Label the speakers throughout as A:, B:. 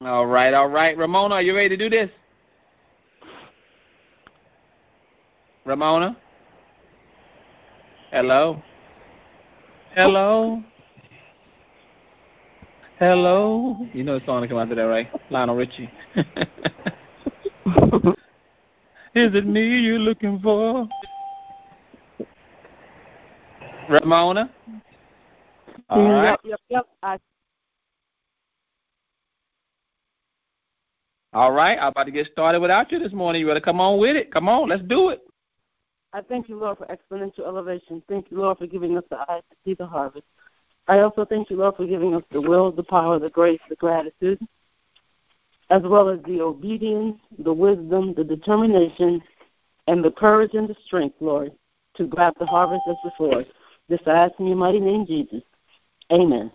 A: All right, all right. Ramona, are you ready to do this? Ramona? Hello? Hello? Hello? You know the song that come after that, right? Lionel Richie. Is it me you're looking for? Ramona? All right.
B: Yep, yep, yep. I,
A: All right. I'm about to get started without you this morning. You better come on with it. Come on, let's do it.
B: I thank you, Lord, for exponential elevation. Thank you, Lord, for giving us the eyes to see the harvest. I also thank you, Lord, for giving us the will, the power, the grace, the gratitude, as well as the obedience, the wisdom, the determination, and the courage and the strength, Lord, to grab the harvest that's before us. This I ask in your mighty name, Jesus. Amen.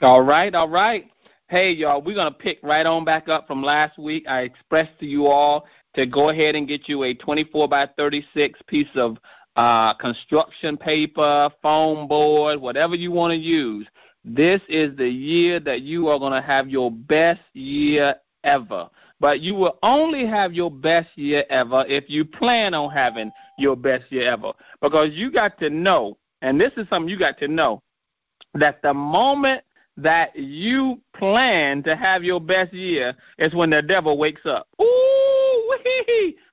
A: All right, all right. Hey, y'all, we're going to pick right on back up from last week. I expressed to you all to go ahead and get you a 24 by 36 piece of uh, construction paper, foam board, whatever you want to use. This is the year that you are going to have your best year ever. But you will only have your best year ever if you plan on having your best year ever. Because you got to know, and this is something you got to know, that the moment that you plan to have your best year is when the devil wakes up. Ooh!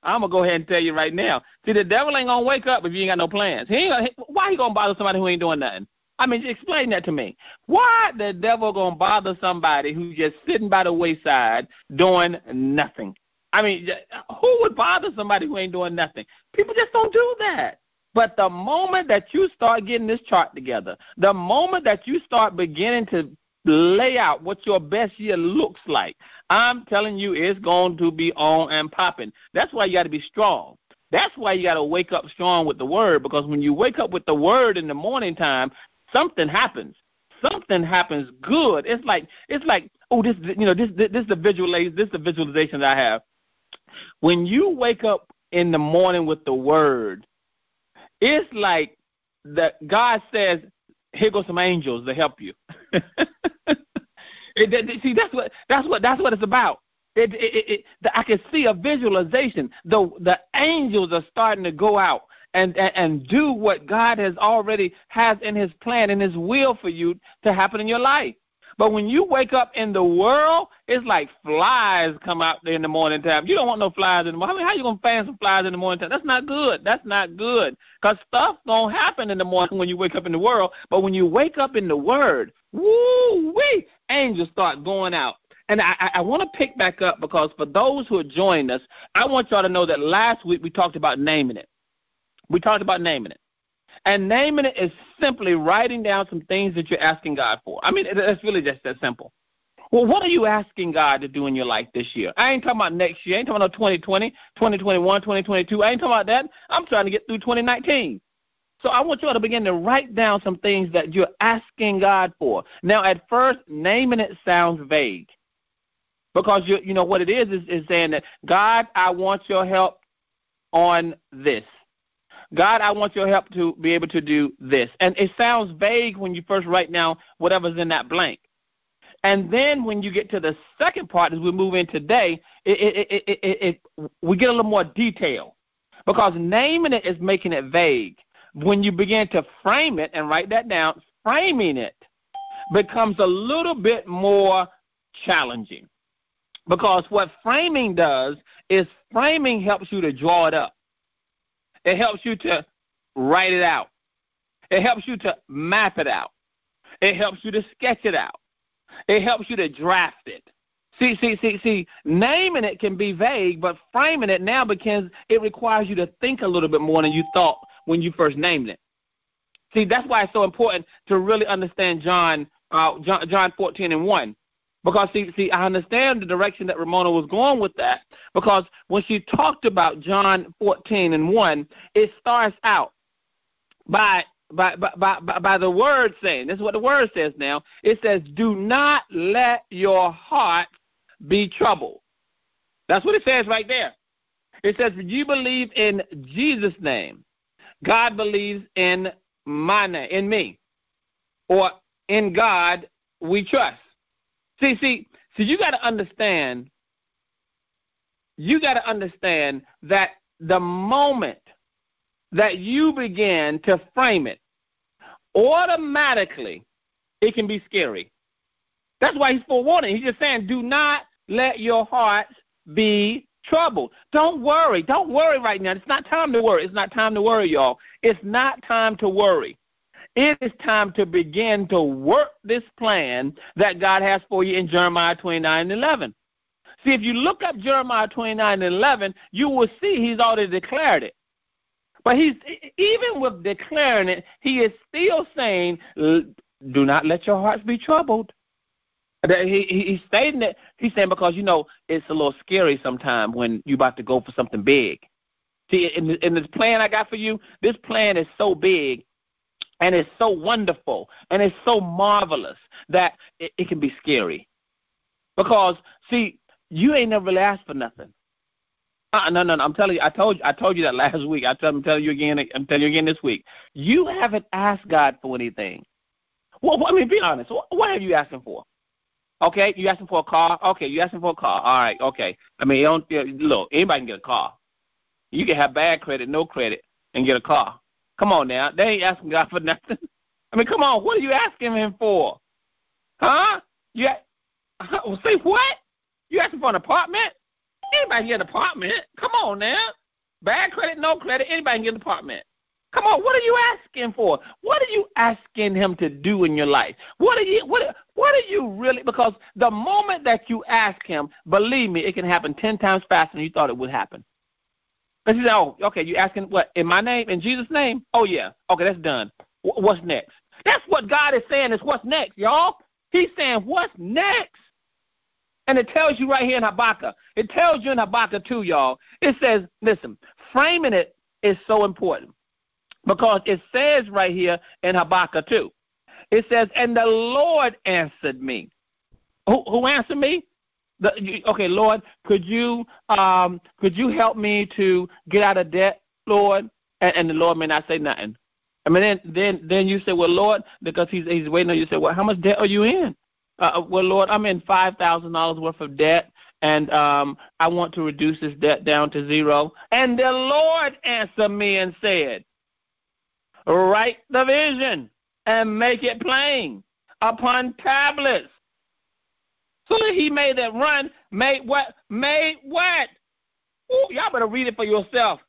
A: I'm gonna go ahead and tell you right now. See, the devil ain't gonna wake up if you ain't got no plans. He ain't gonna, why he gonna bother somebody who ain't doing nothing? I mean, explain that to me. Why the devil gonna bother somebody who's just sitting by the wayside doing nothing? I mean, who would bother somebody who ain't doing nothing? People just don't do that. But the moment that you start getting this chart together, the moment that you start beginning to lay out what your best year looks like, I'm telling you, it's going to be on and popping. That's why you got to be strong. That's why you got to wake up strong with the word because when you wake up with the word in the morning time, something happens. Something happens good. It's like it's like oh this you know this this, this is the visualization this is the visualization that I have. When you wake up in the morning with the word, it's like that God says, "Here go some angels to help you." it, see, that's what that's what that's what it's about. It, it, I can see a visualization. The the angels are starting to go out and, and and do what God has already has in His plan and His will for you to happen in your life. But when you wake up in the world, it's like flies come out there in the morning time. You don't want no flies in the morning. I mean, how you gonna fan some flies in the morning time? That's not good. That's not good. Cause stuff gonna happen in the morning when you wake up in the world. But when you wake up in the Word, woo wee, angels start going out. And I, I want to pick back up because for those who are joining us, I want y'all to know that last week we talked about naming it. We talked about naming it. And naming it is simply writing down some things that you're asking God for. I mean, it's really just that simple. Well, what are you asking God to do in your life this year? I ain't talking about next year. I ain't talking about 2020, 2021, 2022. I ain't talking about that. I'm trying to get through 2019. So I want you all to begin to write down some things that you're asking God for. Now, at first, naming it sounds vague because you you know what it is is, is saying that God, I want your help on this. God, I want your help to be able to do this. And it sounds vague when you first write down whatever's in that blank. And then when you get to the second part, as we move in today, it, it, it, it, we get a little more detail because naming it is making it vague. When you begin to frame it and write that down, framing it becomes a little bit more challenging because what framing does is framing helps you to draw it up. It helps you to write it out. It helps you to map it out. It helps you to sketch it out. It helps you to draft it. See, see, see, see, naming it can be vague, but framing it now begins, it requires you to think a little bit more than you thought when you first named it. See, that's why it's so important to really understand John, uh, John, John 14 and 1. Because see, see, I understand the direction that Ramona was going with that. Because when she talked about John 14 and 1, it starts out by by, by, by, by the word saying, this is what the word says now. It says, Do not let your heart be troubled. That's what it says right there. It says, You believe in Jesus' name. God believes in my name, in me. Or in God we trust. See, see, see, you got to understand. You got to understand that the moment that you begin to frame it, automatically it can be scary. That's why he's forewarning. He's just saying, do not let your hearts be troubled. Don't worry. Don't worry right now. It's not time to worry. It's not time to worry, y'all. It's not time to worry. It is time to begin to work this plan that God has for you in Jeremiah 29 and 11. See, if you look up Jeremiah 29 and 11, you will see he's already declared it. But he's even with declaring it, he is still saying, "Do not let your hearts be troubled." He, he, he's stating it. He's saying because you know it's a little scary sometimes when you're about to go for something big. See, in, in this plan I got for you, this plan is so big and it's so wonderful and it's so marvelous that it, it can be scary. Because see, you ain't never really asked for nothing. Uh, no, no, no. I'm telling you. I told you. I told you that last week. I tell, I'm telling you again. I'm telling you again this week. You haven't asked God for anything. Well, I mean, be honest. What, what have you asking for? Okay, you asking for a car? Okay, you asking for a car. All right, okay. I mean, you don't look. Anybody can get a car. You can have bad credit, no credit, and get a car. Come on now. They ain't asking God for nothing. I mean, come on. What are you asking Him for? Huh? You say what? You asking for an apartment? Anybody get an apartment. Come on now. Bad credit, no credit. Anybody can get an apartment. Come on, what are you asking for? What are you asking him to do in your life? What are you what what are you really because the moment that you ask him, believe me, it can happen ten times faster than you thought it would happen. And you say, oh, okay, you asking what in my name, in Jesus' name? Oh yeah, okay, that's done. what's next? That's what God is saying. Is what's next, y'all? He's saying what's next. And it tells you right here in Habakkuk. It tells you in Habakkuk too, y'all. It says, listen, framing it is so important. Because it says right here in Habakkuk too. it says, And the Lord answered me. Who, who answered me? Okay, Lord, could you um, could you help me to get out of debt, Lord? And, and the Lord may not say nothing. I mean, then then then you say, well, Lord, because he's he's waiting on you. Say, well, how much debt are you in? Uh, uh well, Lord, I'm in five thousand dollars worth of debt, and um, I want to reduce this debt down to zero. And the Lord answered me and said, Write the vision and make it plain upon tablets. So that he made that run, made what? Made what? Ooh, y'all better read it for yourself.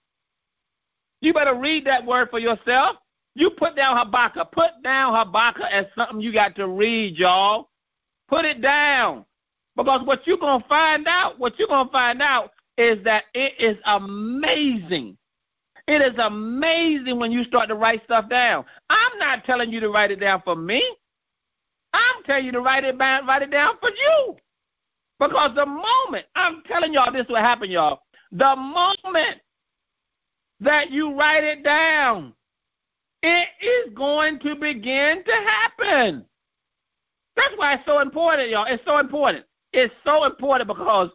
A: You better read that word for yourself. You put down Habakkuk. Put down Habakkuk as something you got to read, y'all. Put it down. Because what you're going to find out, what you're going to find out is that it is amazing it is amazing when you start to write stuff down. I'm not telling you to write it down for me. I'm telling you to write it down, write it down for you. Because the moment, I'm telling y'all this will happen, y'all. The moment that you write it down, it is going to begin to happen. That's why it's so important, y'all. It's so important. It's so important because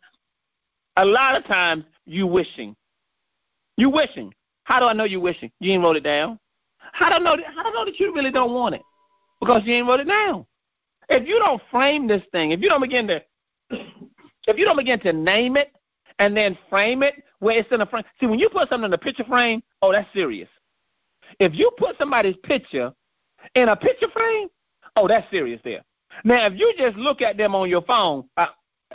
A: a lot of times you wishing. You wishing. How do I know you're wishing? You ain't wrote it down. How do I know? How do I know that you really don't want it? Because you ain't wrote it down. If you don't frame this thing, if you don't begin to, if you don't begin to name it and then frame it where it's in a frame. See, when you put something in a picture frame, oh, that's serious. If you put somebody's picture in a picture frame, oh, that's serious there. Now, if you just look at them on your phone, uh,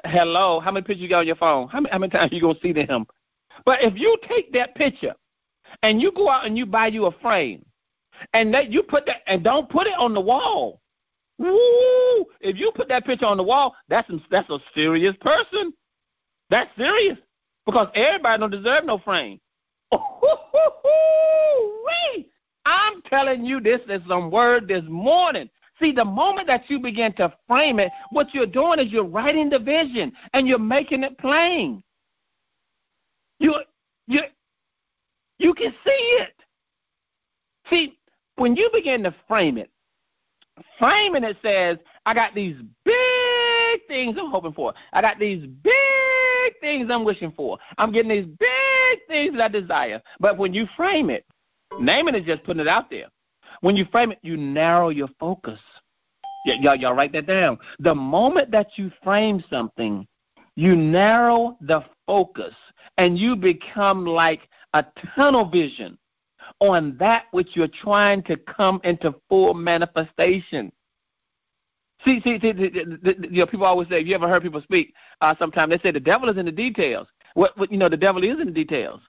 A: hello, how many pictures you got on your phone? How many, how many times you gonna see them? But if you take that picture and you go out and you buy you a frame, and that you put that and don't put it on the wall. Woo! If you put that picture on the wall, that's that's a serious person. That's serious because everybody don't deserve no frame. I'm telling you this is some word this morning. See, the moment that you begin to frame it, what you're doing is you're writing the vision and you're making it plain. You you you can see it. See, when you begin to frame it, framing it says, I got these big things I'm hoping for. I got these big things I'm wishing for. I'm getting these big things that I desire. But when you frame it, naming is just putting it out there. When you frame it, you narrow your focus. Y- y'all, y'all write that down. The moment that you frame something, you narrow the focus and you become like a tunnel vision on that which you're trying to come into full manifestation. See, see, see, you know, people always say, you ever heard people speak? Uh, sometimes they say the devil is in the details. What, what, you know, the devil is in the details.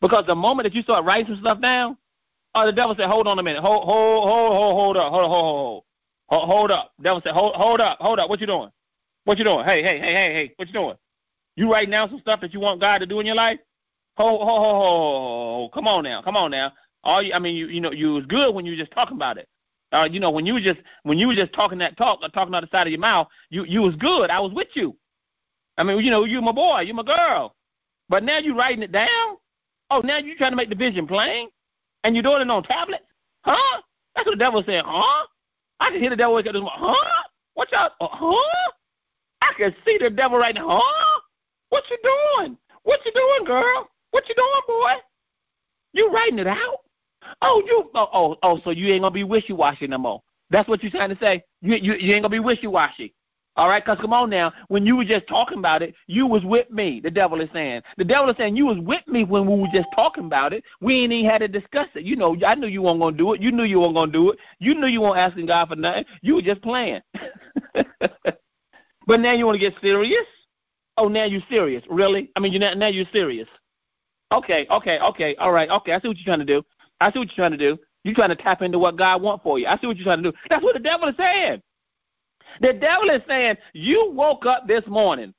A: Because the moment that you start writing some stuff down, or uh, the devil said, hold on a minute, hold, hold, hold, hold, hold up, hold, hold, hold, hold, hold up. Devil said, hold, hold up, hold up. What you doing? What you doing? Hey, hey, hey, hey, hey, what you doing? You writing down some stuff that you want God to do in your life? Hold, hold, hold, hold, come on now, come on now. All you, I mean, you, you know, you was good when you were just talking about it. Uh, you know, when you were just when you were just talking that talk, or talking out the side of your mouth, you you was good. I was with you. I mean, you know, you my boy, you my girl. But now you writing it down. Oh, now you trying to make the vision plain, and you doing it on tablets, huh? That's what the devil saying, huh? I can hear the devil wake up this morning, huh? What y'all, uh, huh? I can see the devil right now, huh? What you doing? What you doing, girl? What you doing, boy? You writing it out? Oh, you oh oh, oh so you ain't gonna be wishy washy no more. That's what you're trying to say. You you, you ain't gonna be wishy washy. All right, cause come on now. When you were just talking about it, you was with me. The devil is saying. The devil is saying you was with me when we were just talking about it. We ain't even had to discuss it. You know, I knew you weren't gonna do it. You knew you weren't gonna do it. You knew you weren't asking God for nothing. You were just playing. but now you want to get serious? Oh, now you're serious? Really? I mean, you now you're serious. Okay, okay, okay, all right, okay. I see what you're trying to do. I see what you're trying to do. You're trying to tap into what God wants for you. I see what you're trying to do. That's what the devil is saying. The devil is saying, You woke up this morning.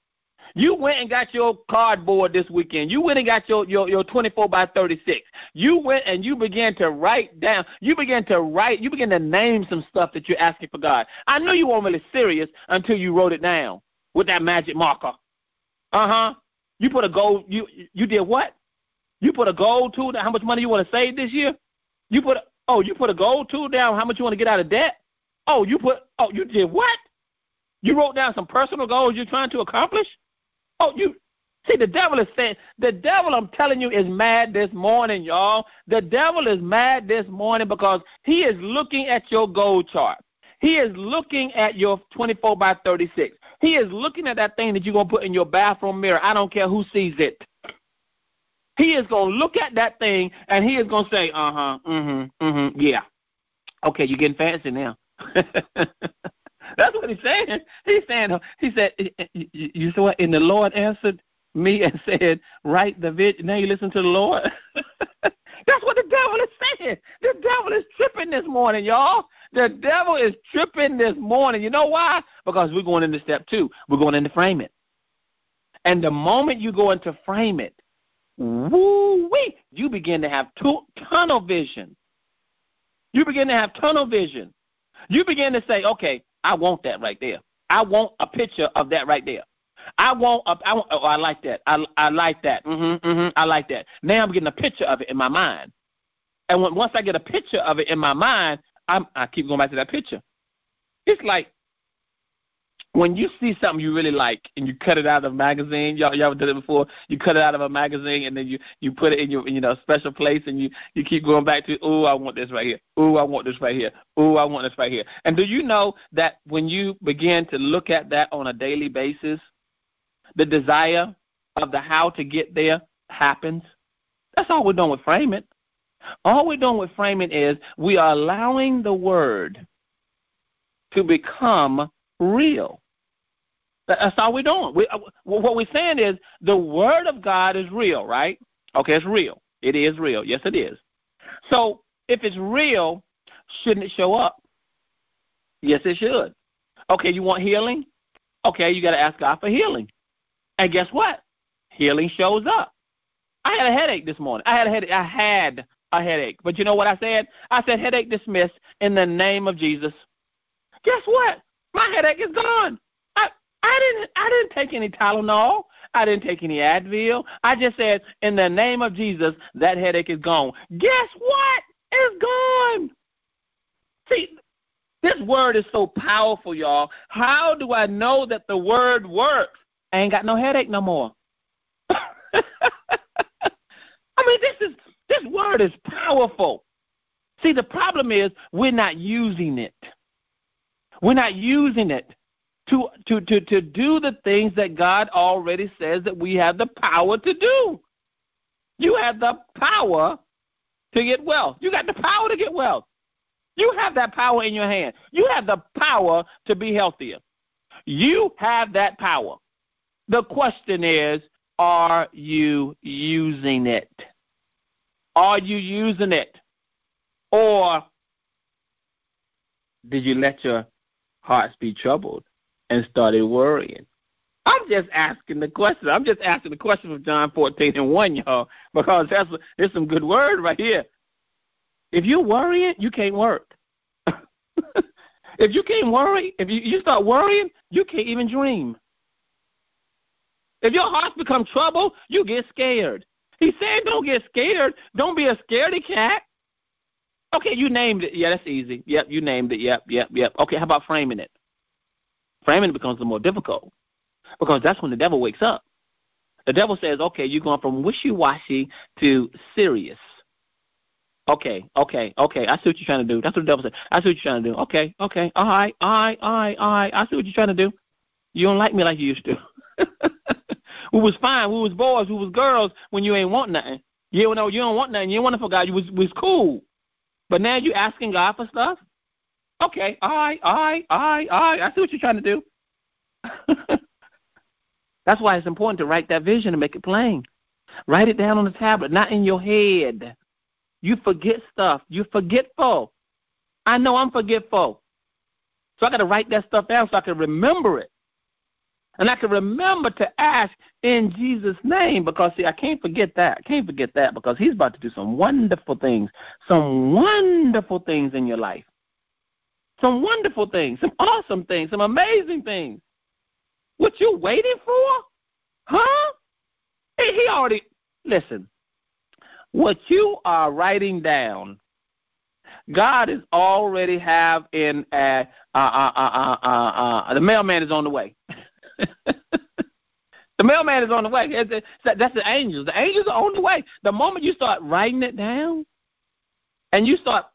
A: You went and got your cardboard this weekend. You went and got your, your, your 24 by 36. You went and you began to write down. You began to write. You began to name some stuff that you're asking for God. I knew you weren't really serious until you wrote it down with that magic marker. Uh huh. You put a gold. You you did what? You put a goal tool down how much money you want to save this year? You put oh, you put a goal tool down how much you want to get out of debt? Oh, you put oh, you did what? You wrote down some personal goals you're trying to accomplish? Oh, you see the devil is saying the devil I'm telling you is mad this morning, y'all. The devil is mad this morning because he is looking at your goal chart. He is looking at your 24 by 36. He is looking at that thing that you're going to put in your bathroom mirror. I don't care who sees it. He is going to look at that thing and he is going to say, uh huh, mm hmm, mm hmm, yeah. Okay, you're getting fancy now. That's what he's saying. He's saying, he said, you saw what? And the Lord answered me and said, write the vision. Now you listen to the Lord. That's what the devil is saying. The devil is tripping this morning, y'all. The devil is tripping this morning. You know why? Because we're going into step two. We're going into frame it. And the moment you go into frame it, woo wee, you begin to have tunnel vision. You begin to have tunnel vision. You begin to say, okay, I want that right there. I want a picture of that right there. I want, a, I want. Oh, I like that. I, I like that. Mhm, mhm. I like that. Now I'm getting a picture of it in my mind. And when, once I get a picture of it in my mind, I'm, I keep going back to that picture. It's like when you see something you really like and you cut it out of a magazine, y'all y'all did it before. You cut it out of a magazine and then you you put it in your you know special place and you you keep going back to oh I want this right here. Oh I want this right here. Oh I want this right here. And do you know that when you begin to look at that on a daily basis, the desire of the how to get there happens. That's all we're doing with framing. All we're doing with framing is we are allowing the word to become real. That's all we're doing. We, uh, what we're saying is the Word of God is real, right? Okay, it's real. It is real. Yes, it is. So if it's real, shouldn't it show up? Yes, it should. Okay, you want healing? Okay, you got to ask God for healing. And guess what? Healing shows up. I had a headache this morning. I had a headache. I had a headache. But you know what I said? I said headache dismissed in the name of Jesus. Guess what? My headache is gone. I I didn't I didn't take any Tylenol. I didn't take any Advil. I just said, in the name of Jesus, that headache is gone. Guess what? It's gone. See, this word is so powerful, y'all. How do I know that the word works? I ain't got no headache no more. I mean, this is this word is powerful. See, the problem is we're not using it. We're not using it to, to, to, to do the things that God already says that we have the power to do. You have the power to get wealth. You got the power to get wealth. You have that power in your hand. You have the power to be healthier. You have that power. The question is, are you using it? Are you using it? Or did you let your hearts be troubled and started worrying? I'm just asking the question. I'm just asking the question of John 14 and 1, y'all, because that's there's some good word right here. If you're worrying, you can't work. if you can't worry, if you, you start worrying, you can't even dream. If your heart become troubled, you get scared. He said, don't get scared. Don't be a scaredy cat. Okay, you named it. Yeah, that's easy. Yep, you named it. Yep, yep, yep. Okay, how about framing it? Framing becomes little more difficult because that's when the devil wakes up. The devil says, okay, you're going from wishy washy to serious. Okay, okay, okay. I see what you're trying to do. That's what the devil said. I see what you're trying to do. Okay, okay. All right, all right, all right, all right. I see what you're trying to do. You don't like me like you used to. we was fine. We was boys. We was girls when you ain't want nothing. You know, you don't want nothing. You don't want God. You was was cool. But now you're asking God for stuff? Okay, all right, all right. I see what you're trying to do. That's why it's important to write that vision and make it plain. Write it down on the tablet, not in your head. You forget stuff. You're forgetful. I know I'm forgetful. So I got to write that stuff down so I can remember it. And I can remember to ask in Jesus' name because, see, I can't forget that. I can't forget that because He's about to do some wonderful things, some wonderful things in your life. Some wonderful things, some awesome things, some amazing things. What you waiting for? Huh? He already, listen, what you are writing down God is already have in uh, uh, uh, uh, the mailman is on the way. the mailman is on the way. That's the angels. The angels are on the way. The moment you start writing it down and you start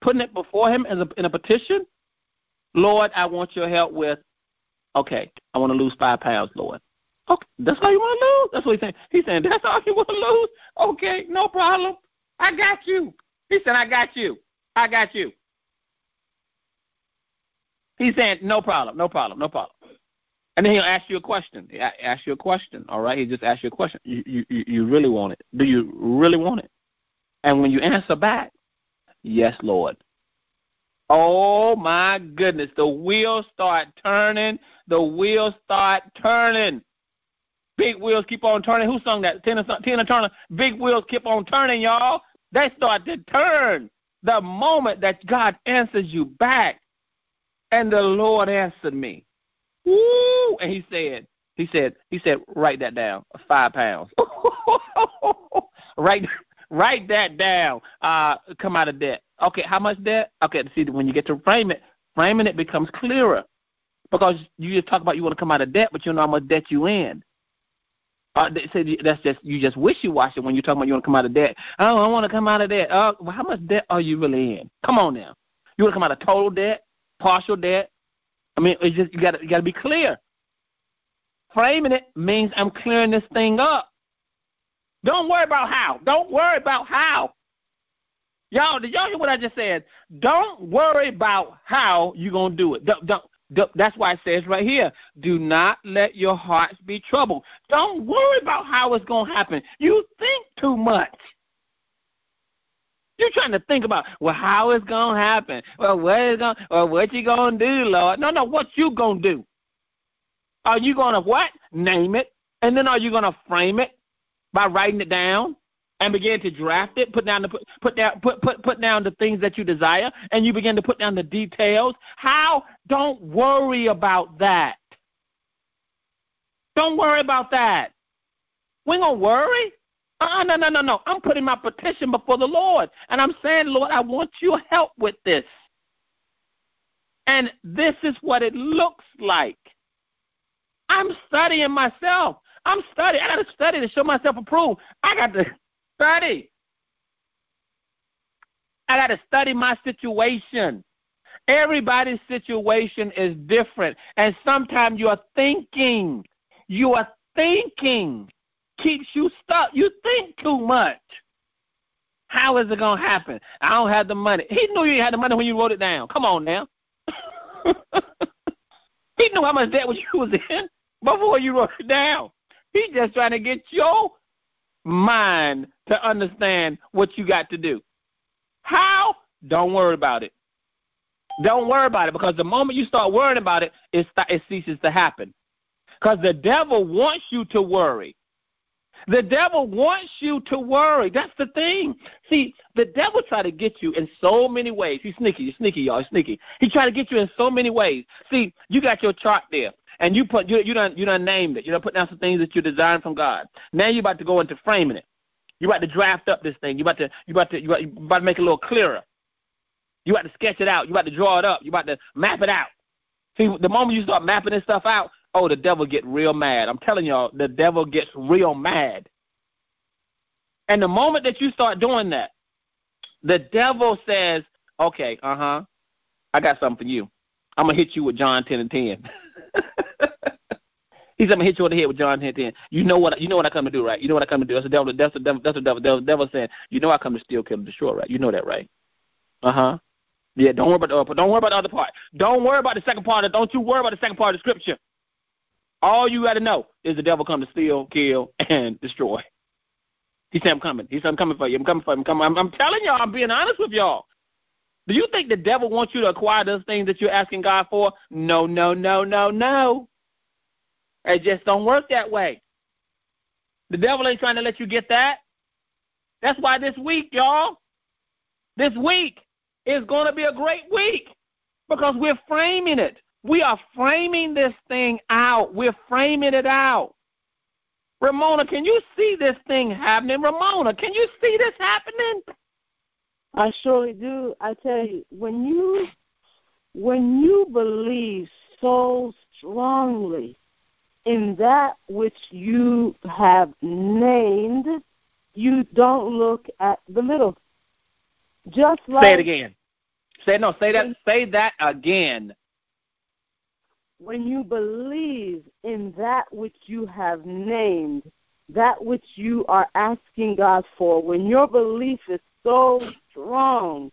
A: putting it before him as a, in a petition, Lord, I want your help with, okay, I want to lose five pounds, Lord. Okay, that's all you want to lose? That's what he's saying. He's saying, that's all you want to lose? Okay, no problem. I got you. He said, I got you. I got you. He's saying, no problem, no problem, no problem. And then he'll ask you a question. Ask you a question, all right? He just ask you a question. You, you, you really want it? Do you really want it? And when you answer back, yes, Lord. Oh my goodness, the wheels start turning. The wheels start turning. Big wheels keep on turning. Who sung that? Tina, Tina Turner. Big wheels keep on turning, y'all. They start to turn the moment that God answers you back. And the Lord answered me. Woo! And he said, he said, he said, write that down. Five pounds. write write that down. Uh, come out of debt. Okay, how much debt? Okay, see when you get to frame it, framing it becomes clearer. Because you just talk about you want to come out of debt, but you don't know how much debt you in. Uh, said that's just you just wishy washy when you're talking about you want to come out of debt. Oh, I want to come out of debt. Uh, well, how much debt are you really in? Come on now. You want to come out of total debt, partial debt? I mean, it's just you got you got to be clear. Framing it means I'm clearing this thing up. Don't worry about how. Don't worry about how. Y'all, did y'all hear what I just said? Don't worry about how you're gonna do it. Don't, don't that's why it says right here, do not let your hearts be troubled. Don't worry about how it's to happen. You think too much. You're trying to think about, well, how it's to happen. Well, what is going or what you to do, Lord? No, no, what you to do? Are you to what? Name it. And then are you to frame it by writing it down? and begin to draft it, put down the put down put put put down the things that you desire, and you begin to put down the details. How? Don't worry about that. Don't worry about that. We gonna worry. Uh, no, no, no, no. I'm putting my petition before the Lord, and I'm saying, Lord, I want your help with this. And this is what it looks like. I'm studying myself. I'm studying. I got to study to show myself approved. I got to study. I got to study my situation. Everybody's situation is different. And sometimes you are thinking, you are thinking keeps you stuck. You think too much. How is it going to happen? I don't have the money. He knew you had the money when you wrote it down. Come on now. he knew how much debt was you was in before you wrote it down. He's just trying to get your mind to understand what you got to do. How? Don't worry about it. Don't worry about it because the moment you start worrying about it, it, it ceases to happen. Because the devil wants you to worry. The devil wants you to worry. That's the thing. See, the devil try to get you in so many ways. He's sneaky. He's sneaky, y'all. He's sneaky. He try to get you in so many ways. See, you got your chart there, and you put you you done you done named it. You done put down some things that you designed from God. Now you about to go into framing it. You about to draft up this thing. You about to you about to you about, you about to make it a little clearer. You about to sketch it out. You about to draw it up. You about to map it out. See, the moment you start mapping this stuff out, oh, the devil get real mad. I'm telling y'all, the devil gets real mad. And the moment that you start doing that, the devil says, okay, uh huh, I got something for you. I'm to hit you with John 10 and 10. He's gonna hit you on the head with John 10 10. You know what you know what I come to do, right? You know what I come to do. That's the devil that's the devil that's the devil devil, devil saying, You know I come to steal, kill, and destroy, right? You know that, right? Uh huh. Yeah, don't worry about the uh, don't worry about the other part. Don't worry about the second part. Of, don't you worry about the second part of the scripture. All you got to know is the devil come to steal, kill, and destroy. He said, I'm coming. He said, I'm coming for you. I'm coming for you. I'm coming. I'm, I'm telling y'all, I'm being honest with y'all. Do you think the devil wants you to acquire those things that you're asking God for? No, no, no, no, no. It just don't work that way. The devil ain't trying to let you get that. That's why this week, y'all, this week is going to be a great week because we're framing it. We are framing this thing out. We're framing it out. Ramona, can you see this thing happening? Ramona, can you see this happening?
B: I surely do. I tell you, when you when you believe so strongly in that which you have named, you don't look at the middle. Just like
A: Say it again. Say no, say that say that again
B: when you believe in that which you have named, that which you are asking God for, when your belief is so strong,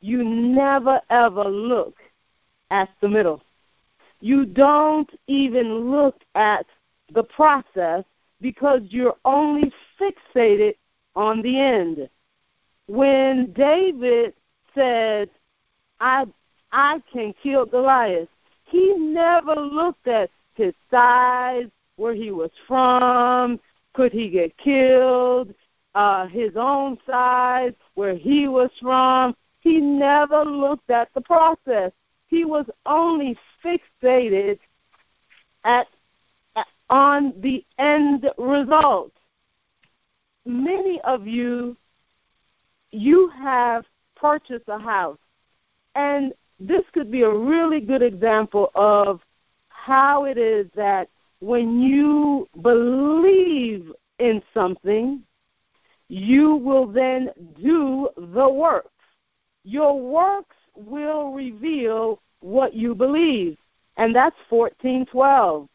B: you never ever look at the middle. You don't even look at the process because you're only fixated on the end. When David said, I I can kill Goliath, he never looked at his size, where he was from, could he get killed, uh, his own size, where he was from. He never looked at the process. He was only fixated at, at on the end result. Many of you, you have purchased a house, and this could be a really good example of how it is that when you believe in something, you will then do the works. Your works will reveal what you believe, and that's 1412.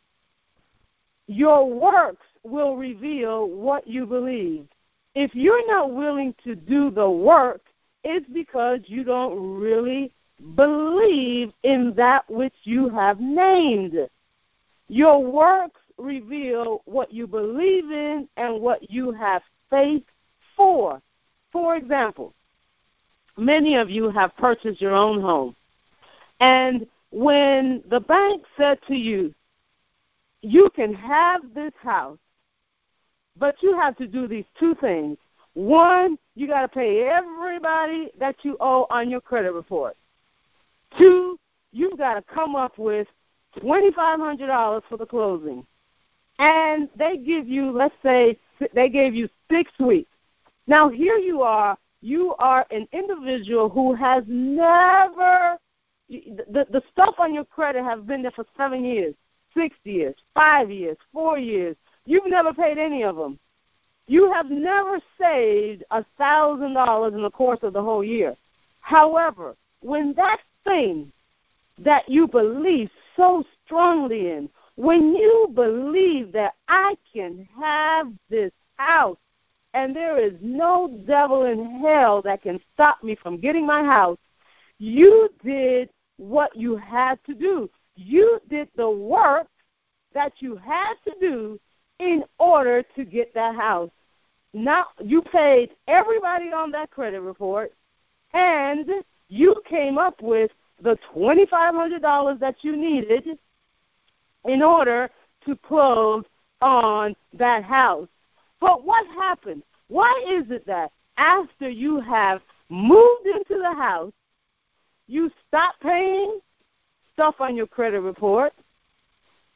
B: Your works will reveal what you believe. If you're not willing to do the work, it's because you don't really believe in that which you have named. Your works reveal what you believe in and what you have faith for. For example, many of you have purchased your own home. And when the bank said to you, you can have this house, but you have to do these two things. One, you got to pay everybody that you owe on your credit report. Two, you've got to come up with $2,500 for the closing. And they give you, let's say, they gave you six weeks. Now, here you are. You are an individual who has never, the, the stuff on your credit has been there for seven years, six years, five years, four years. You've never paid any of them. You have never saved a $1,000 in the course of the whole year. However, when that thing that you believe so strongly in, when you believe that I can have this house and there is no devil in hell that can stop me from getting my house, you did what you had to do. You did the work that you had to do in order to get that house. Now you paid everybody on that credit report and you came up with the $2500 that you needed in order to close on that house. But what happened? Why is it that after you have moved into the house, you stop paying stuff on your credit report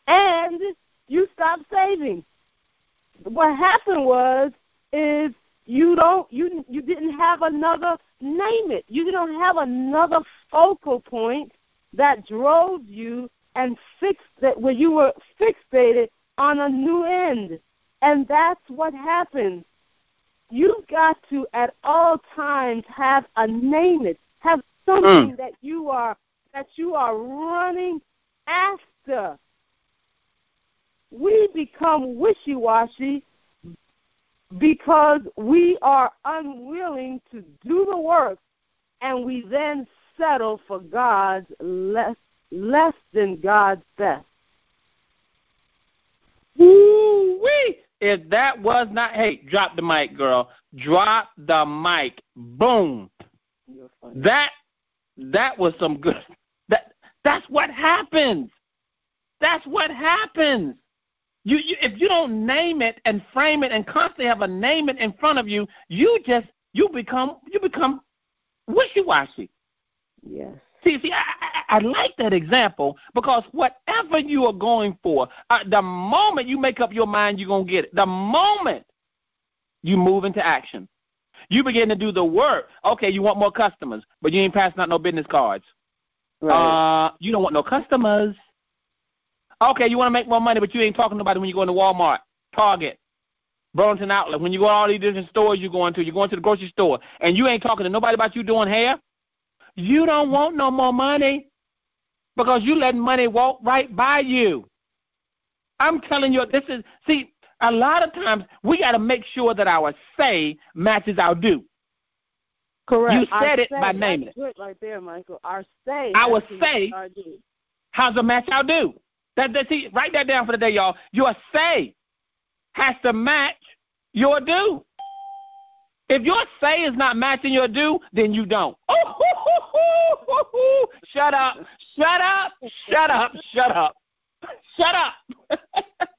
B: and you stop saving? What happened was is you don't you you didn't have another name it. You don't have another focal point that drove you and fixed that where you were fixated on a new end. And that's what happens. You've got to at all times have a name it. Have something mm. that you are that you are running after. We become wishy washy because we are unwilling to do the work and we then settle for God's less less than God's best.
A: Woo-wee. If that was not, hey, drop the mic, girl. Drop the mic. Boom. That that was some good. That that's what happens. That's what happens. You, you if you don't name it and frame it and constantly have a name it in front of you, you just you become you become wishy washy.
B: Yes.
A: See, see, I, I, I like that example because whatever you are going for, uh, the moment you make up your mind, you're gonna get it. The moment you move into action, you begin to do the work. Okay, you want more customers, but you ain't passing out no business cards.
B: Right.
A: Uh, you don't want no customers. Okay, you want to make more money, but you ain't talking to nobody when you go into Walmart, Target, Burlington Outlet. When you go to all these different stores you're going to, you're going to the grocery store, and you ain't talking to nobody about you doing hair. You don't want no more money because you letting money walk right by you. I'm telling you, this is see. A lot of times we got to make sure that our say matches our do.
B: Correct.
A: You said
B: our
A: it by naming
B: it. Good right there, Michael. Our say.
A: Our say. How's a match our do? That, that see, write that down for the day, y'all. Your say has to match your do. If your say is not matching your do, then you don't. Oh, shut up, shut up, shut up, shut up, shut up.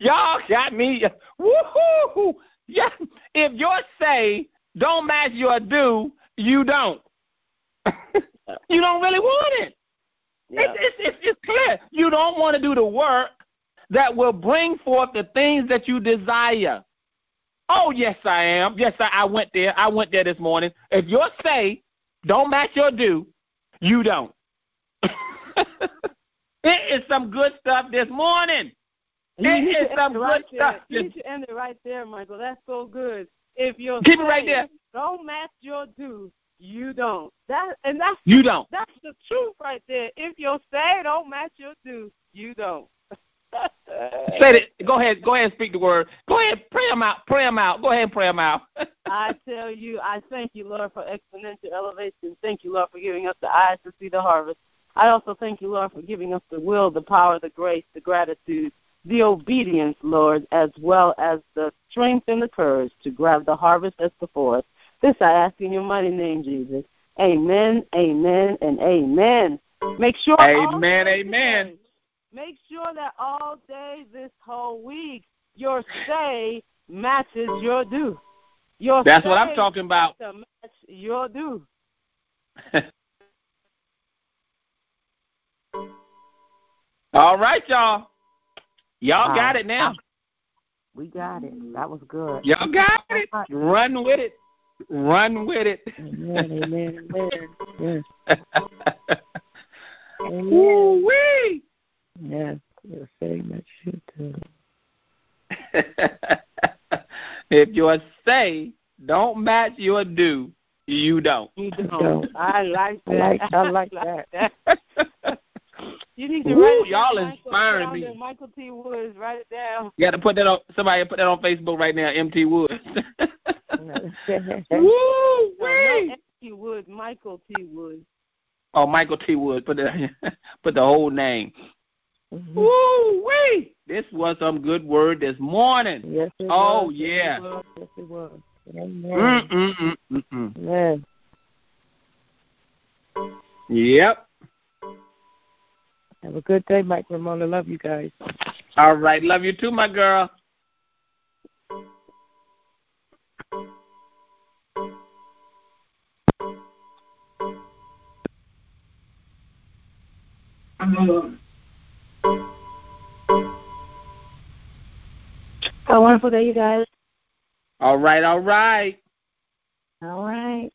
A: y'all got me. Woo-hoo. Yeah. If your say don't match your do, you don't. you don't really want it.
B: Yeah.
A: It's, it's, it's clear. You don't want to do the work that will bring forth the things that you desire. Oh, yes, I am. Yes, I, I went there. I went there this morning. If your say don't match your do, you don't. it is some good stuff this morning. It is some good
B: right
A: stuff.
B: You need to end it right there, Michael. That's so good. If your
A: Keep it right there.
B: Don't match your do, you don't. That and that's
A: you don't.
B: That's the truth right there. If your say don't match your do, you don't.
A: Say it. Go ahead. Go ahead and speak the word. Go ahead. Pray them out. Pray them out. Go ahead and pray them out.
B: I tell you, I thank you, Lord, for exponential elevation. Thank you, Lord, for giving us the eyes to see the harvest. I also thank you, Lord, for giving us the will, the power, the grace, the gratitude, the obedience, Lord, as well as the strength and the courage to grab the harvest that's before us. This I ask in your mighty name, Jesus. Amen, amen, and amen. Make sure.
A: Amen, amen.
B: Today, make sure that all day this whole week your say matches your do. Your
A: That's what I'm talking about.
B: To match your do.
A: all right, y'all. Y'all uh, got it now.
B: We got it. That was good.
A: Y'all got it. Run with it. Run with it.
B: Amen. Amen. Amen.
A: Amen. Woo-wee.
B: Yes, you're saying that shit too.
A: if your say don't match your do, you don't.
B: You oh, don't. I like that. I like, I like that. You need to Ooh, write
A: y'all
B: down,
A: inspiring
B: me. Michael T. Woods, write it down.
A: You got to put that on. Somebody put that on Facebook right now. MT Woods.
B: Woo! No, MT Woods. Michael T. Woods.
A: Oh, Michael T. Woods. Put the put the whole name.
B: Mm-hmm.
A: Woo wee! This was some good word this morning.
B: Yes, it
A: oh
B: was.
A: yeah.
B: Yes, it was.
A: Mm mm mm mm.
B: Amen.
A: Yep.
B: Have a good day, Mike Ramona. Love you guys.
A: All right. Love you too, my girl.
B: Have a wonderful day, you guys.
A: All right, all right.
B: All right.